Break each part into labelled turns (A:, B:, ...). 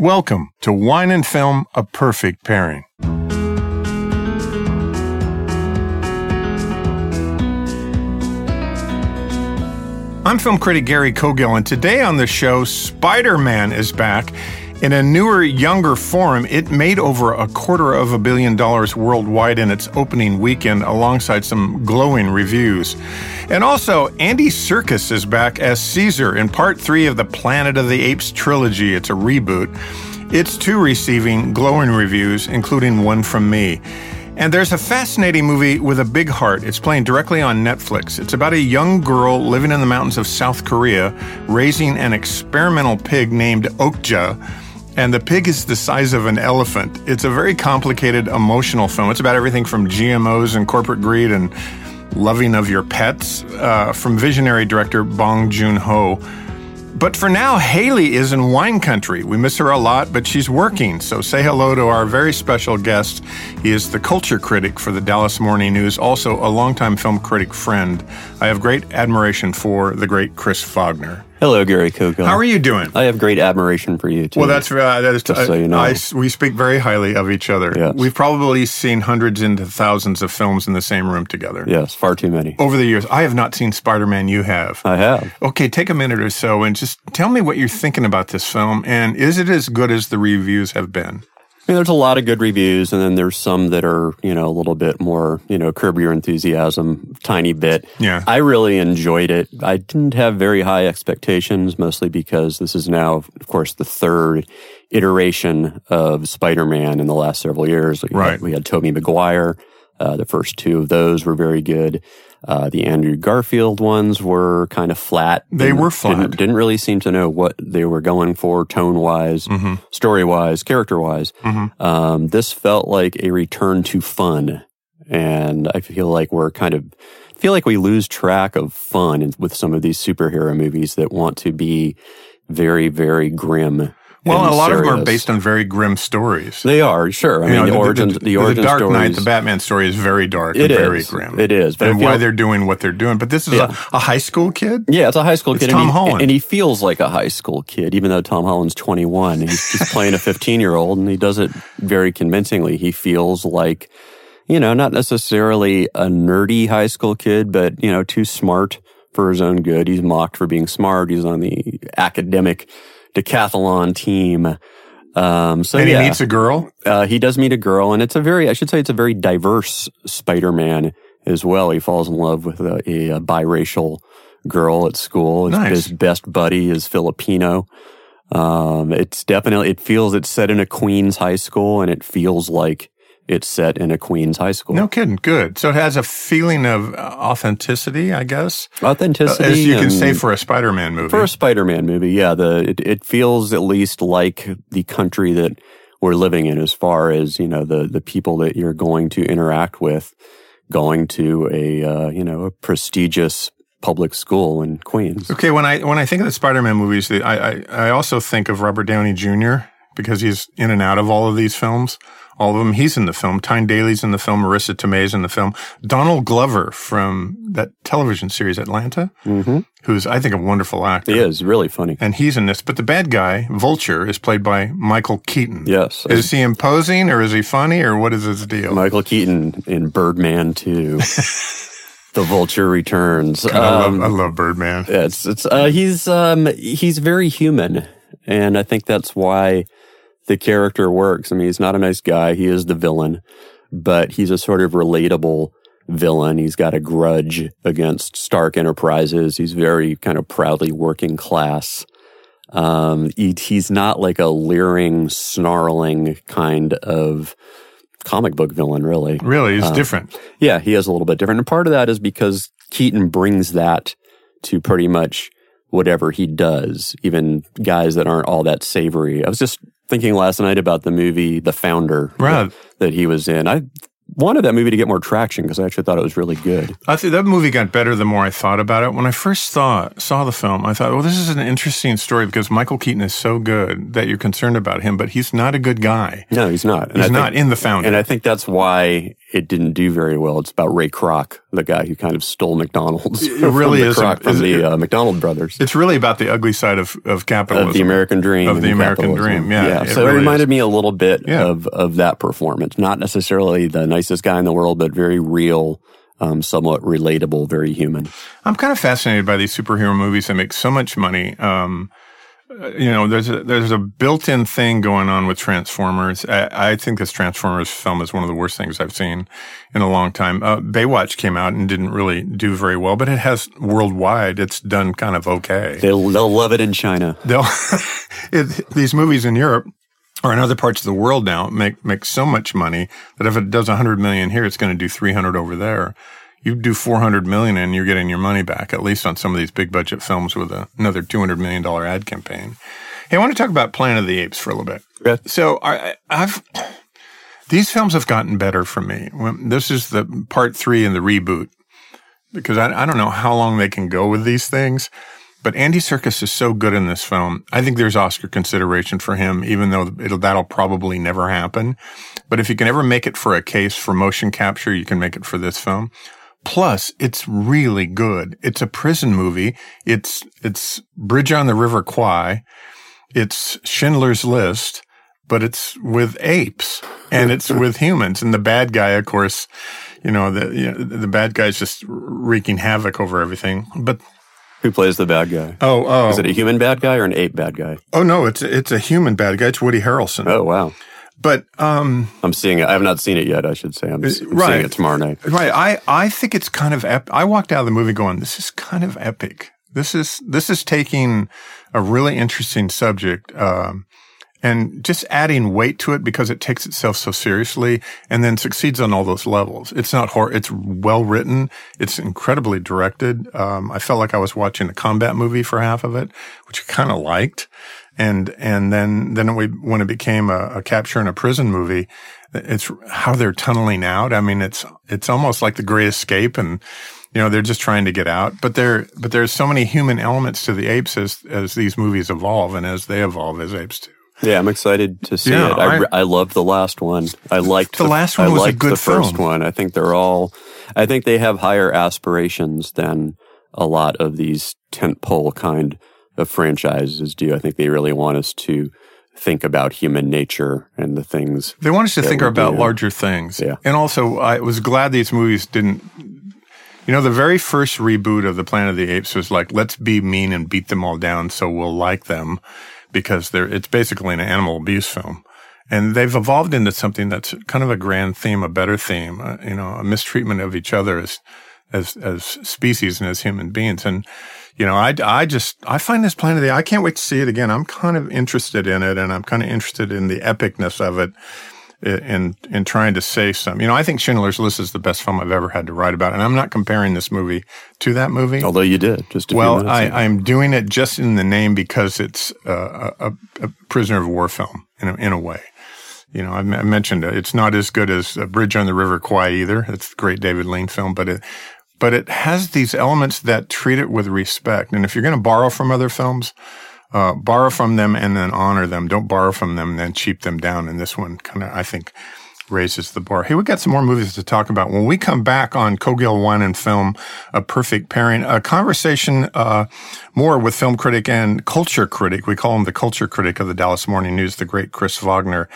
A: Welcome to Wine and Film, a perfect pairing. I'm film critic Gary Cogill, and today on the show, Spider Man is back. In a newer, younger form, it made over a quarter of a billion dollars worldwide in its opening weekend, alongside some glowing reviews. And also, Andy Serkis is back as Caesar in part three of the Planet of the Apes trilogy. It's a reboot. It's too receiving glowing reviews, including one from me. And there's a fascinating movie with a big heart. It's playing directly on Netflix. It's about a young girl living in the mountains of South Korea, raising an experimental pig named Okja. And the pig is the size of an elephant. It's a very complicated emotional film. It's about everything from GMOs and corporate greed and loving of your pets uh, from visionary director Bong Joon Ho. But for now, Hayley is in wine country. We miss her a lot, but she's working. So say hello to our very special guest. He is the culture critic for the Dallas Morning News, also a longtime film critic friend. I have great admiration for the great Chris Vognar.
B: Hello, Gary Coco.
A: How are you doing?
B: I have great admiration for you too.
A: Well, that's uh, that is
B: Just
A: I-
B: so you know.
A: I- we speak very highly of each other.
B: Yes.
A: We've probably seen hundreds into thousands of films in the same room together.
B: yes, far too many.
A: Over the years, I have not seen Spider Man. You have.
B: I have.
A: Okay, take a minute or so and just tell me what you're thinking about this film, and is it as good as the reviews have been?
B: I mean, there's a lot of good reviews, and then there's some that are, you know, a little bit more, you know, curb your enthusiasm, tiny bit.
A: Yeah.
B: I really enjoyed it. I didn't have very high expectations, mostly because this is now, of course, the third iteration of Spider-Man in the last several years. We
A: Right.
B: Had, we had Tobey Maguire. Uh, the first two of those were very good. Uh, the Andrew Garfield ones were kind of flat.
A: They were flat.
B: Didn't, didn't really seem to know what they were going for, tone wise,
A: Mm-hmm.
B: story wise, character wise. Um, this felt like a return to fun, and I feel like we're kind of feel like we lose track of fun with some of these superhero movies that want to be very, very grim.
A: Well, a lot of them are based on very grim stories.
B: They are sure. I mean, the, origins, the, origin the
A: Dark Knight, the Batman story is very dark and very grim.
B: It is, but
A: and why they're doing what they're doing. But this is
B: Yeah.
A: a, a high school kid.
B: Yeah, it's a high school
A: It's
B: kid,
A: Tom
B: and, he,
A: Holland.
B: and he feels like a high school kid, even though Tom Holland's 21. He's, he's playing a 15 year old, and he does it very convincingly. He feels like, you know, not necessarily a nerdy high school kid, but, you know, too smart for his own good. He's mocked for being smart. He's on the academic decathlon team. Um, so
A: and
B: yeah,
A: he meets a girl.
B: uh, he does meet a girl, and it's a very, I should say, it's a very diverse Spider-Man as well. He falls in love with a, a, a biracial girl at school. His,
A: Nice.
B: his best buddy is Filipino. Um, it's definitely, it feels it's set in a Queens high school, and it feels like it's set in a Queens high school.
A: No kidding. Good. So it has a feeling of uh, authenticity, I guess,
B: Authenticity,
A: as you can say for a Spider-Man movie.
B: For a Spider-Man movie, yeah, the it, it feels at least like the country that we're living in, as far as you know the the people that you're going to interact with, going to a uh, you know a prestigious public school in Queens.
A: Okay, when I when I think of the Spider-Man movies, I, I I also think of Robert Downey Jr. because he's in and out of all of these films. All of them. He's in the film. Tyne Daly's in the film. Marisa Tomei's in the film. Donald Glover from that television series Atlanta,
B: Mm-hmm.
A: who's I think a wonderful actor.
B: He is really funny.
A: And he's in this. But the bad guy, Vulture, is played by Michael Keaton.
B: Yes,
A: Is he imposing or is he funny or what is his deal?
B: Michael Keaton in Birdman 2. the Vulture returns.
A: I, love,
B: Um,
A: I love Birdman.
B: It's it's uh, he's um he's very human, and I think that's why the character works. I mean, he's not a nice guy. He is the villain, but he's a sort of relatable villain. He's got a grudge against Stark Enterprises. He's very kind of proudly working class. Um, he, he's not like a leering, snarling kind of comic book villain, really.
A: Really, he's different.
B: Yeah, he is a little bit different. And part of that is because Keaton brings that to pretty much whatever he does, even guys that aren't all that savory. I was just thinking last night about the movie The Founder
A: Right.
B: that, that he was in. I wanted that movie to get more traction because I actually thought it was really good.
A: I think that movie got better the more I thought about it. When I first thought, saw the film, I thought, well, this is an interesting story because Michael Keaton is so good that you're concerned about him, but he's not a good guy.
B: No, he's not. And
A: He's
B: I think-
A: not in the founder.
B: And I think that's why it didn't do very well. It's about Ray Kroc, the guy who kind of stole McDonald's.
A: It really
B: from
A: is
B: the
A: a-
B: Kroc, from
A: is
B: the
A: it-
B: uh, McDonald brothers.
A: It's really about the ugly side of, of capitalism.
B: Of the American dream.
A: Of the American
B: capitalism.
A: dream, yeah, it
B: so it reminded
A: is.
B: me a little bit
A: Yeah.
B: of, of that performance. Not necessarily the nicest guy in the world, but very real, um, somewhat relatable, very human.
A: I'm kind of fascinated by these superhero movies that make so much money. Um, you know, there's a, there's a built-in thing going on with Transformers. I, I think this Transformers film is one of the worst things I've seen in a long time. Uh, Baywatch came out and didn't really do very well, but it has worldwide. It's done kind of okay.
B: They'll, they'll love it in China.
A: They'll it, these movies in Europe or in other parts of the world now make make so much money that if it does 100 million here, it's going to do 300 over there. You do 400 million and you're getting your money back, at least on some of these big budget films with a, another 200 million dollar ad campaign. Hey, I want to talk about Planet of the Apes for a little bit.
B: Yeah.
A: So I, I've these films have gotten better for me. This is the part three in the reboot because I, I don't know how long they can go with these things. But Andy Serkis is so good in this film. I think there's Oscar consideration for him, even though it'll, that'll probably never happen. But if you can ever make it for a case for motion capture, you can make it for this film. Plus, it's really good. It's a prison movie. It's, it's Bridge on the River Kwai. It's Schindler's List, but it's with apes and it's with humans. And the bad guy, of course, you know, the, you know, the bad guy's just wreaking havoc over everything. But,
B: Who plays the bad guy?
A: oh, oh.
B: Is it a human bad guy or an ape bad guy?
A: Oh no, it's it's a human bad guy. It's Woody Harrelson.
B: Oh, wow.
A: But um,
B: I'm seeing it. I have not seen it yet, I should say. I'm, s- I'm
A: right.
B: seeing it tomorrow night.
A: right, I I think it's kind of. Ep- I walked out of the movie going, "This is kind of epic. This is this is taking a really interesting subject." Um, and just adding weight to it because it takes itself so seriously and then succeeds on all those levels. It's not horror. It's well written. It's incredibly directed. Um, I felt like I was watching a combat movie for half of it, which I kind of liked. And, and then, then we, when it became a, a capture in a prison movie, it's how they're tunneling out. I mean, it's, it's almost like the great escape and, you know, they're just trying to get out, but there, but there's so many human elements to the apes as, as these movies evolve and as they evolve as apes do.
B: Yeah, I'm excited to see
A: Yeah,
B: it. I,
A: I-
B: I loved the last one. I liked
A: The last one
B: I
A: was a good
B: the first
A: film.
B: one. I think they're all. I think they have higher aspirations than a lot of these tentpole kind of franchises do. I think they really want us to think about human nature and the things.
A: They want us to think about
B: do.
A: larger things.
B: Yeah.
A: And also, I was glad these movies didn't. You know, the very first reboot of the Planet of the Apes was like, let's be mean and beat them all down so we'll like them because they're, it's basically an animal abuse film. And they've evolved into something that's kind of a grand theme, a better theme, uh, you know, a mistreatment of each other as, as, as species and as human beings. And, you know, I, I just, I find this Planet of the, I can't wait to see it again. I'm kind of interested in it and I'm kind of interested in the epicness of it in in trying to say some. You know, I think Schindler's List is the best film I've ever had to write about, and I'm not comparing this movie to that movie.
B: Although you did just
A: well, I, I'm doing it just in the name because it's uh, a, a, a prisoner of war film in a, in a way. You know, I, m- I mentioned it. it's not as good as a Bridge on the River Kwai either. It's a great David Lean film, but it but it has these elements that treat it with respect. And if you're going to borrow from other films, uh, borrow from them and then honor them. Don't borrow from them and then cheap them down. And this one kind of, I think, raises the bar. Hey, we got some more movies to talk about. When we come back on Cogill Wine and Film, a perfect pairing, a conversation uh, more with film critic and culture critic. We call him the culture critic of the Dallas Morning News, the great Chris Vognar.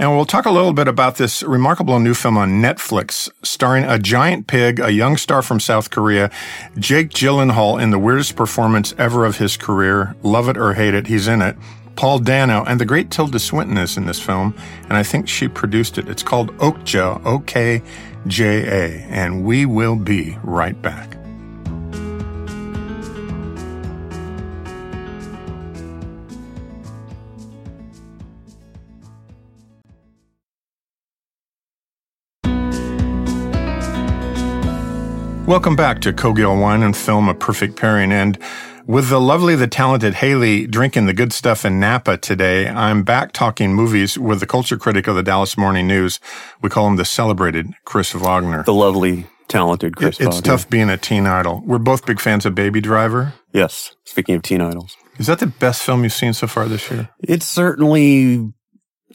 A: And we'll talk a little bit about this remarkable new film on Netflix starring a giant pig, a young star from South Korea, Jake Gyllenhaal in the weirdest performance ever of his career. Love it or hate it, he's in it. Paul Dano and the great Tilda Swinton is in this film, and I think she produced it. It's called Okja, O-K-J-A, and we will be right back. Welcome back to Cogill Wine and Film, a perfect pairing. And with the lovely, the talented Hayley drinking the good stuff in Napa today, I'm back talking movies with the culture critic of the Dallas Morning News. We call him the celebrated Chris Vognar.
B: the lovely, talented Chris.
A: It- it's
B: Vognar.
A: tough being a teen idol. We're both big fans of Baby Driver.
B: Yes. Speaking of teen idols,
A: Is that the best film you've seen so far this year?
B: it's certainly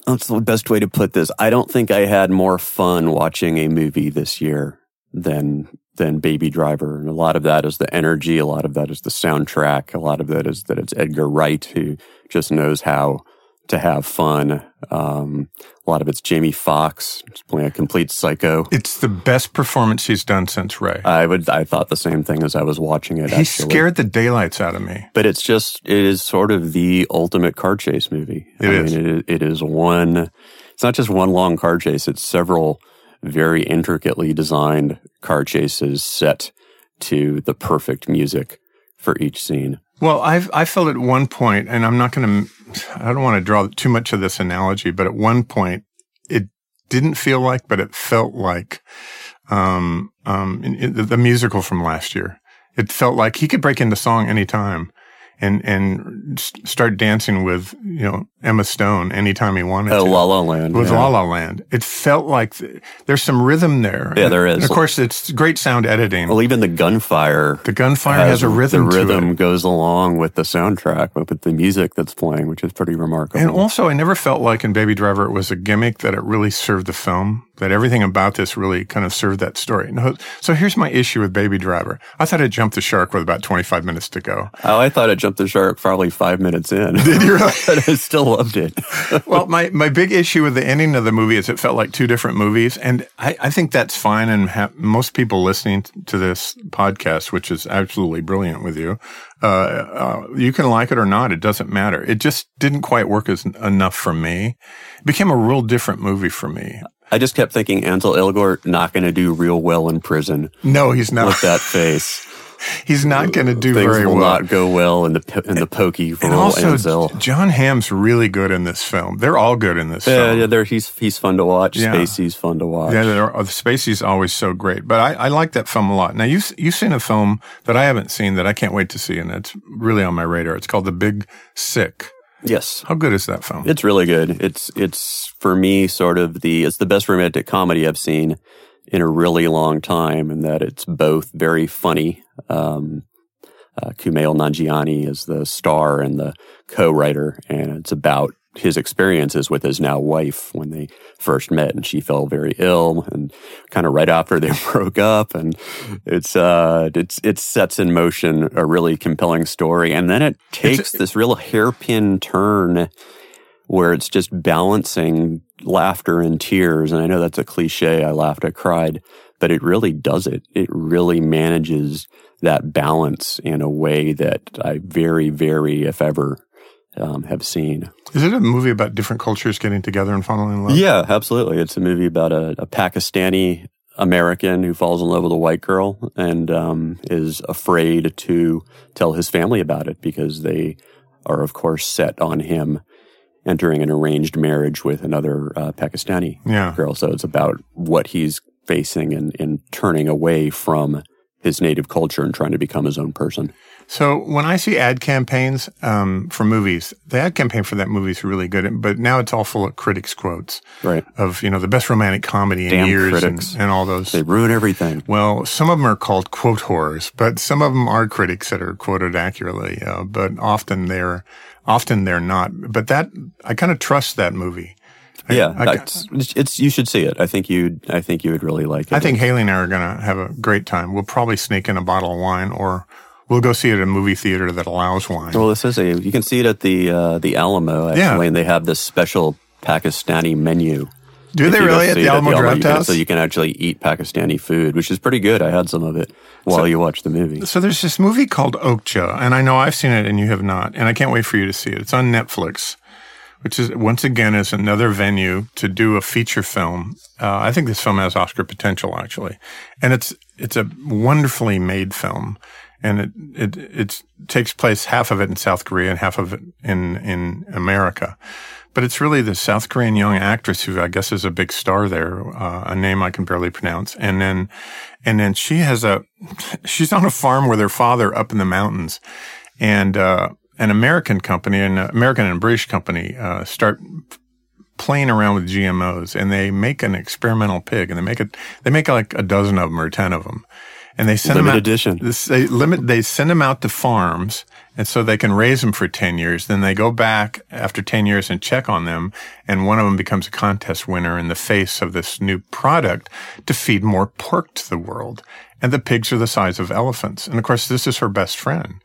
B: that's the best way to put this. I don't think I had more fun watching a movie this year than than Baby Driver. And a lot of that is the energy, a lot of that is the soundtrack, a lot of that is that it's Edgar Wright who just knows how to have fun. Um, a lot of it's Jamie Foxx playing a complete psycho.
A: It's the best performance he's done since Ray.
B: I would, I thought the same thing as I was watching it.
A: He
B: actually.
A: scared the daylights out of me.
B: But it's just, it is sort of the ultimate car chase movie.
A: It
B: I
A: is.
B: Mean, it, it is one, it's not just one long car chase, it's several very intricately designed car chases set to the perfect music for each scene.
A: Well, I've I felt at one point, and I'm not going to. I don't want to draw too much of this analogy, but at one point, it didn't feel like, but it felt like, um, um, the, the musical from last year. It felt like he could break into song anytime, and and start dancing with you know Emma Stone anytime he wanted
B: Oh,
A: to.
B: La La Land.
A: with
B: yeah.
A: La La Land, it felt like th- there's some rhythm there.
B: Yeah, there is.
A: And of course, it's great sound editing.
B: Well, even the gunfire.
A: the gunfire has, a rhythm.
B: The
A: to it.
B: rhythm goes along with the soundtrack, with the music that's playing, which is pretty remarkable.
A: And also, I never felt like in Baby Driver it was a gimmick that it really served the film. That everything about this really kind of served that story. No, so here's my issue with Baby Driver. I thought it jumped the shark with about 25 minutes to go.
B: oh, I thought it jumped the shark probably five minutes in.
A: Did you really?
B: but I still loved it.
A: well, my, my big issue with the ending of the movie is it felt like two different movies. And I, I think that's fine. And ha- most people listening to this podcast, which is absolutely brilliant with you, uh, uh, you can like it or not. It doesn't matter. It just didn't quite work as enough for me. It became a real different movie for me.
B: I just kept thinking Ansel Elgort not going to do real well in prison
A: No, he's not.
B: with that face.
A: He's not going to do
B: Things
A: very
B: will
A: well.
B: not go well in the in the pokey for
A: and also,
B: Ansel.
A: Jon Hamm's really good in this film. They're all good in this
B: Yeah,
A: film.
B: yeah, he's he's fun to watch.
A: Yeah.
B: Spacey's fun to watch.
A: Yeah, uh, Spacey's always so great. But I, I like that film a lot. Now, you've, you've seen a film that I haven't seen that I can't wait to see, and it's really on my radar. It's called The Big Sick.
B: Yes,
A: How good is that film?
B: it's really good. It's it's for me sort of the it's the best romantic comedy I've seen in a really long time, and that it's both very funny. Um, uh, Kumail Nanjiani is the star and the co-writer, and it's about his experiences with his now wife when they first met, and she fell very ill, and kind of right after they broke up, and it's uh, it's it sets in motion a really compelling story, and then it takes this real hairpin turn where it's just balancing laughter and tears. And I know that's a cliche. I laughed, I cried, but it really does it. It really manages that balance in a way that I very, very, if ever, um, have seen.
A: Is it a movie about different cultures getting together and falling in love?
B: Yeah, absolutely. It's a movie about a, a Pakistani American who falls in love with a white girl and um, is afraid to tell his family about it because they are, of course, set on him entering an arranged marriage with another uh, Pakistani
A: Yeah.
B: girl. So it's about what he's facing and, and turning away from his native culture and trying to become his own person.
A: So when I see ad campaigns um, for movies, the ad campaign for that movie is really good. But now it's all full of critics quotes
B: Right.
A: of you know the best romantic comedy in
B: Damn
A: years and, and all those.
B: They ruin everything.
A: Well, some of them are called quote horrors, but some of them are critics that are quoted accurately. Uh, but often they're often they're not. But that I kind of trust that movie. I-
B: yeah,
A: I,
B: it's, it's you should see it. I think you I think you would really like it.
A: I think Hayley and I are going to have a great time. We'll probably sneak in a bottle of wine, or we'll go see it at a movie theater that allows wine.
B: Well, this is a you can see it at the uh, the Alamo actually,
A: Yeah.
B: and they have this special Pakistani menu.
A: Do they really at the Alamo
B: you
A: Draft
B: can-
A: House?
B: So you can actually eat Pakistani food, which is pretty good. I had some of it while you watch the movie.
A: So there's this movie called Okja, and I know I've seen it and you have not, and I can't wait for you to see it. It's on Netflix, which is once again is another venue to do a feature film. Uh, I think this film has Oscar potential actually, and it's it's a wonderfully made film, and it it it takes place half of it in South Korea and half of it in in America. But it's really the South Korean young actress who I guess is a big star there, uh, a name I can barely pronounce. And then, and then she has a, she's on a farm with her father up in the mountains and, uh, an American company, an American and British company, uh, start playing around with GMOs and they make an experimental pig and they make it, they make like a dozen of them or 10 of them. And they send
B: Limited
A: them out,
B: edition.
A: this, they limit, they send them out to farms And so they can raise them for 10 years. Then they go back after 10 years and check on them. And one of them becomes a contest winner in the face of this new product to feed more pork to the world. And the pigs are the size of elephants. And of course, this is her best friend.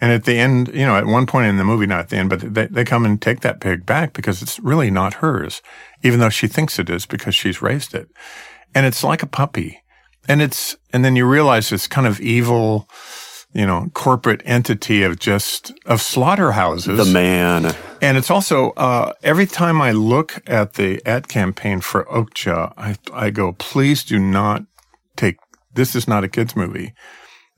A: And at the end, you know, at one point in the movie, not at the end, but they, they come and take that pig back because it's really not hers, even though she thinks it is because she's raised it. And it's like a puppy. And it's, and then you realize this kind of evil, you know, corporate entity of just, of slaughterhouses.
B: The man.
A: And it's also, uh, every time I look at the ad campaign for Okja, I, I go, please do not take, this is not a kid's movie.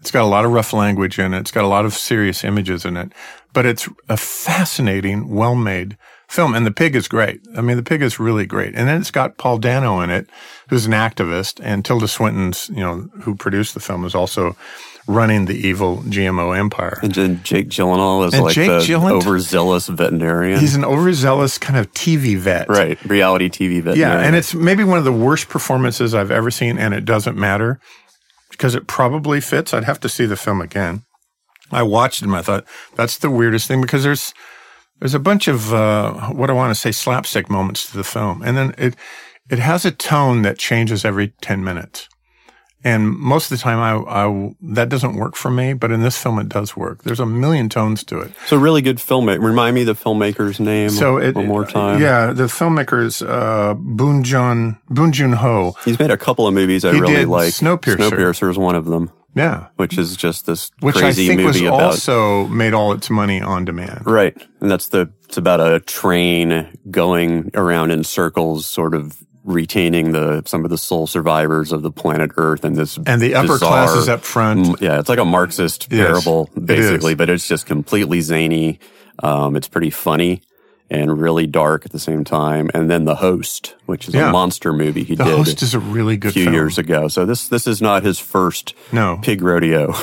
A: It's got a lot of rough language in it. It's got a lot of serious images in it, but it's a fascinating, well made film. And the pig is great. I mean, the pig is really great. And then it's got Paul Dano in it, who's an activist, and Tilda Swinton's, you know, who produced the film is also running the evil GMO empire.
B: And then Jake Gyllenhaal is
A: And
B: like
A: Jake
B: the
A: Gyllenhaal-
B: overzealous veterinarian.
A: He's an overzealous kind of TV vet.
B: right. Reality TV vet.
A: Yeah, and it's maybe one of the worst performances I've ever seen, and it doesn't matter because it probably fits. I'd have to see the film again. I watched and I thought that's the weirdest thing because there's there's a bunch of uh, what I want to say slapstick moments to the film, and then it it has a tone that changes every ten minutes. And most of the time, I, I that doesn't work for me, but in this film, it does work. There's a million tones to it.
B: So really good filmmaker. Remind me the filmmaker's name
A: So it,
B: one more time.
A: Yeah, the filmmaker's uh, Bong Joon Bong Joon Ho.
B: He's made a couple of movies I
A: He
B: really
A: did
B: like.
A: Snowpiercer.
B: Snowpiercer is one of them,
A: Yeah,
B: which is just this
A: which I
B: crazy
A: think was
B: movie about
A: also made all its money on demand.
B: right, and that's the it's about a train going around in circles, sort of retaining the some of the sole survivors of the planet Earth and this
A: And the upper
B: bizarre-
A: class is up front.
B: Yeah, it's like a Marxist
A: Yes,
B: parable,
A: it
B: basically,
A: is.
B: but it's just completely zany. Um, it's pretty funny and really dark at the same time. And then The Host, which is
A: Yeah.
B: a monster movie he
A: The
B: did
A: host is a really
B: a
A: good
B: few
A: film.
B: years ago. So this this is not his first
A: No,
B: pig rodeo.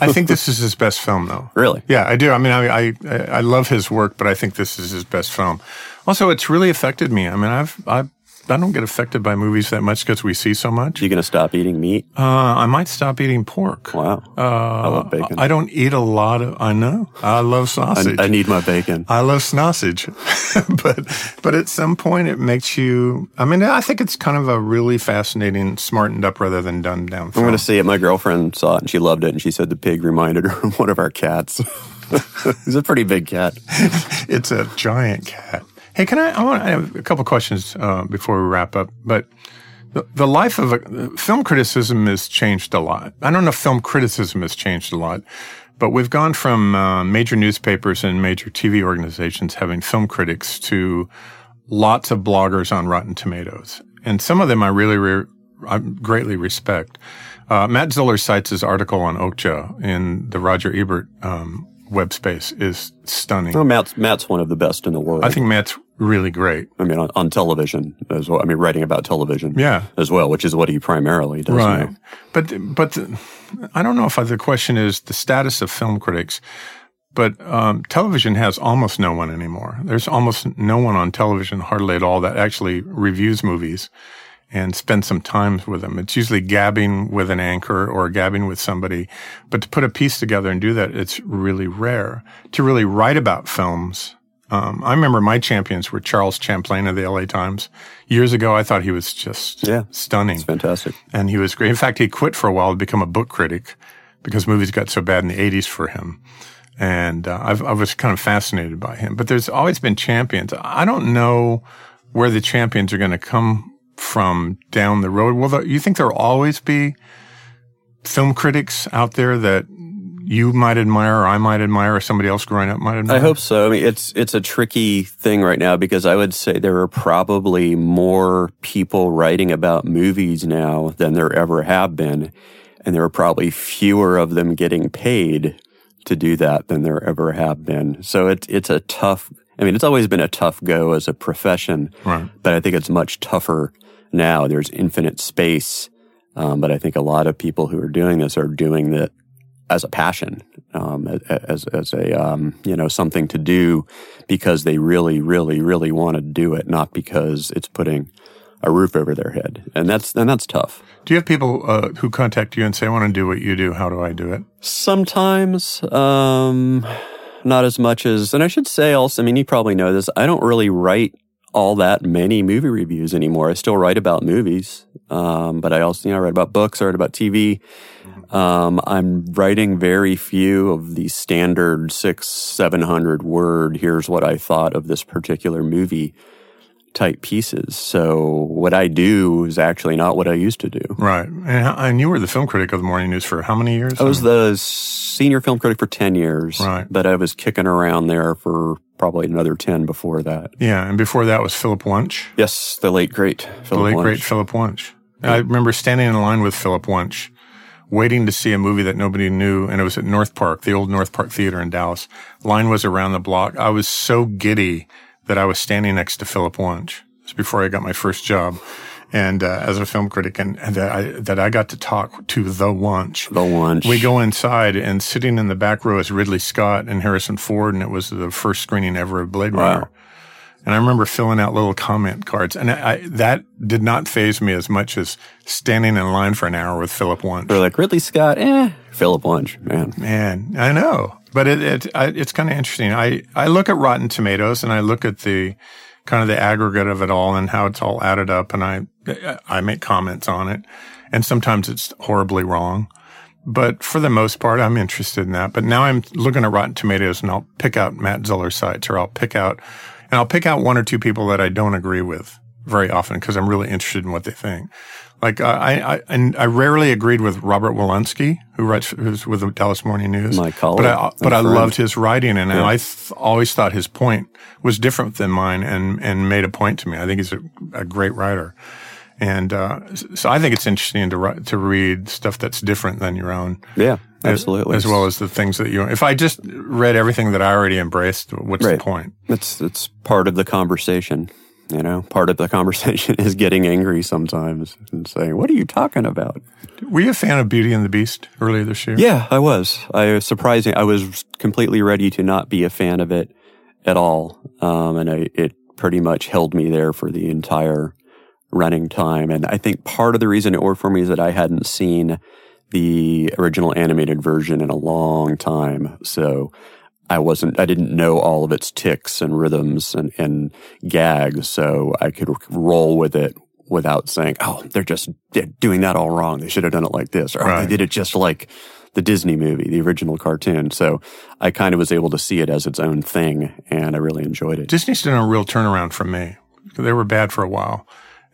A: I think this is his best film, though.
B: really?
A: Yeah, I do. I mean, I, I I love his work, but I think this is his best film. Also, it's really affected me. I mean, I've I I don't get affected by movies that much because we see so much.
B: You gonna stop eating meat?
A: Uh, I might stop eating pork.
B: Wow.
A: Uh,
B: I love bacon.
A: I don't eat a lot of. I know. I love sausage.
B: I, I need my bacon.
A: I love sausage, but but at some point it makes you. I mean, I think it's kind of a really fascinating, smartened up rather than dumbed down
B: I'm going to see it. My girlfriend saw it and she loved it, and she said the pig reminded her of one of our cats. He's a pretty big cat.
A: it's a giant cat. Hey, can I? I want. I have a couple questions uh, before we wrap up. But the, the life of a, film criticism has changed a lot. I don't know if film criticism has changed a lot, but we've gone from uh, major newspapers and major TV organizations having film critics to lots of bloggers on Rotten Tomatoes, and some of them I really re- I greatly respect. Uh, Matt Zoller Seitz his article on Okja in the Roger Ebert um, web space is stunning.
B: Well, Matt's Matt's one of the best in the world.
A: I think Matt's really great.
B: I mean, on, on television as well. I mean, writing about television
A: Yeah.
B: as well, which is what he primarily does.
A: Right.
B: now.
A: But but the, I don't know if the question is the status of film critics. But um, television has almost no one anymore. There's almost no one on television, hardly at all, that actually reviews movies and spends some time with them. It's usually gabbing with an anchor or gabbing with somebody. But to put a piece together and do that, it's really rare. To really write about films, um, I remember my champions were Charles Champlin of the LA Times. Years ago, I thought he was just
B: Yeah.
A: stunning.
B: It's fantastic.
A: And he was great. In fact, he quit for a while to become a book critic because movies got so bad in the 80s for him. And uh, I've, I was kind of fascinated by him. But there's always been champions. I don't know where the champions are going to come from down the road. Will there, you think there'll always be film critics out there that you might admire or I might admire or somebody else growing up might admire?
B: I hope so. I mean, it's it's a tricky thing right now because I would say there are probably more people writing about movies now than there ever have been, and there are probably fewer of them getting paid to do that than there ever have been. So it's it's a tough. I mean, it's always been a tough go as a profession,
A: Right.
B: but I think it's much tougher now. There's infinite space, um, but I think a lot of people who are doing this are doing it as a passion, um, as as a um, you know something to do because they really, really, really want to do it, not because it's putting a roof over their head, and that's and that's tough.
A: Do you have people uh, who contact you and say, I want to do what you do? How do I do it?
B: Sometimes, um, not as much as, and I should say also, I mean, you probably know this. I don't really write all that many movie reviews anymore. I still write about movies, um, but I also, you know, I write about books, I write about TV. Um, I'm writing very few of the standard six, seven hundred word. Here's what I thought of this particular movie type pieces. So what I do is actually not what I used to do.
A: Right. And, and you were the film critic of the Morning News for how many years?
B: I was the senior film critic for 10 years.
A: Right.
B: But I was kicking around there for probably another 10 before that.
A: Yeah. And before that was Philip Wuntch.
B: Yes. The late, great
A: The late,
B: Wuntch.
A: great Philip Wuntch. I remember standing in line with Philip Wuntch, waiting to see a movie that nobody knew, and it was at North Park, the old North Park Theater in Dallas. Line was around the block. I was so giddy that I was standing next to Philip Wuntch. It was before I got my first job. And uh, as a film critic, and, and that I that I got to talk to the Wuntch.
B: The Wuntch.
A: We go inside, and sitting in the back row is Ridley Scott and Harrison Ford, and it was the first screening ever of Blade
B: Wow.
A: Runner. And I remember filling out little comment cards, and I, I, that did not phase me as much as standing in line for an hour with Philip Wuntch.
B: They're like, Ridley Scott, eh. Philip Wuntch, man.
A: Man, I know, but it, it I, it's kind of interesting. I I look at Rotten Tomatoes and I look at the kind of the aggregate of it all and how it's all added up, and I I make comments on it, and sometimes it's horribly wrong. But for the most part, I'm interested in that. But now I'm looking at Rotten Tomatoes and I'll pick out Matt Zoller Seitz or I'll pick out, and I'll pick out one or two people that I don't agree with very often because I'm really interested in what they think. Like I, I, and I rarely agreed with Robert Wilonsky, who writes, who's with the Dallas Morning News.
B: My colleague,
A: But I, but I loved his writing and I th- always thought his point was different than mine and, and made a point to me. I think he's a, a great writer. And, uh, so I think it's interesting to to read stuff that's different than your own.
B: Yeah, absolutely.
A: As, well as the things that you, if I just read everything that I already embraced, what's
B: Right.
A: the point?
B: It's it's part of the conversation. You know, part of the conversation is getting angry sometimes and saying, "What are you talking about?"
A: Were you a fan of Beauty and the Beast earlier this year?
B: Yeah, I was. I was surprising. I was completely ready to not be a fan of it at all, um, and I, it pretty much held me there for the entire running time. And I think part of the reason it worked for me is that I hadn't seen the original animated version in a long time, so I wasn't, I didn't know all of its ticks and rhythms and, and gags, so I could roll with it without saying, oh, they're just they're doing that all wrong. They should have done it like this, or "Oh,
A: Right.
B: they did it just like the Disney movie, the original cartoon. So I kind of was able to see it as its own thing, and I really enjoyed it.
A: Disney's done a real turnaround for me. They were bad for a while.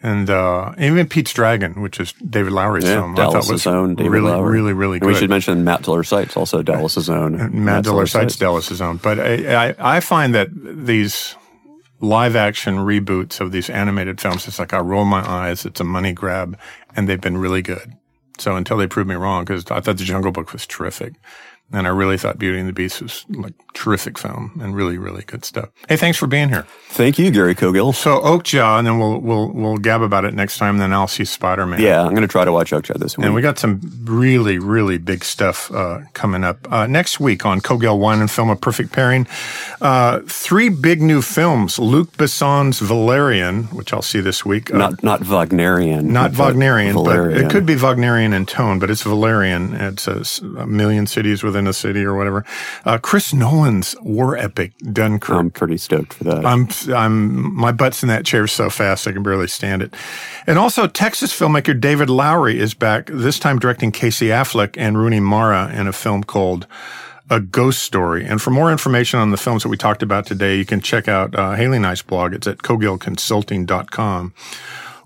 A: And uh, even Pete's Dragon, which is David Lowery's
B: Yeah,
A: film, I thought
B: Dallas's
A: was
B: own David
A: really,
B: Lowery.
A: really, really
B: And we should mention Matt Zoller Seitz, also Dallas's own.
A: Matt Zoller Seitz Dallas's own. But I, I, I find that these live action reboots of these animated films, it's like I roll my eyes. It's a money grab, and they've been really good. So until they prove me wrong, because I thought The Jungle Book was terrific. And I really thought Beauty and the Beast was like terrific film and really, really good stuff. Hey, thanks for being here.
B: Thank you, Gary Cogill.
A: So Okja, and then we'll we'll we'll gab about it next time. Then I'll see Spider Man.
B: Yeah, I'm going to try to watch Okja this week.
A: And we got some really, really big stuff uh, coming up uh, next week on Cogill Wine and Film: A Perfect Pairing. Uh, three big new films: Luc Besson's Valerian, which I'll see this week. Uh,
B: not not Wagnerian,
A: not Wagnerian,
B: Valerian.
A: but it could be Wagnerian in tone, but it's Valerian. It's a million cities within a city or whatever. Uh, Chris Nolan's war epic, Dunkirk.
B: I'm pretty stoked for that.
A: I'm, I'm, my butt's in that chair so fast I can barely stand it. And also, Texas filmmaker David Lowery is back, this time directing Casey Affleck and Rooney Mara in a film called A Ghost Story. And for more information on the films that we talked about today, you can check out uh, Hayley Nice blog. It's at cogillconsulting.com.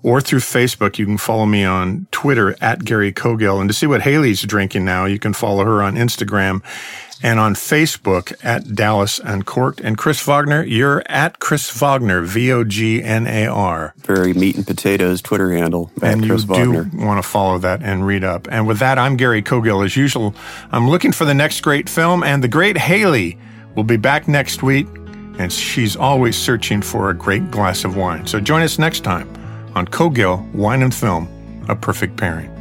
A: Or through Facebook, you can follow me on Twitter at Gary Cogill. And to see what Hayley's drinking now, you can follow her on Instagram and on Facebook at Dallas Uncorked. And Chris Vognar, you're at Chris Vognar, V-O-G-N-A-R.
B: Very meat and potatoes Twitter handle.
A: And
B: Chris
A: you
B: Vognar.
A: do want to follow that and read up. And with that, I'm Gary Cogill. As usual, I'm looking for the next great film, and the great Hayley will be back next week, and she's always searching for a great glass of wine. So join us next time on Cogill Wine and Film, a perfect pairing.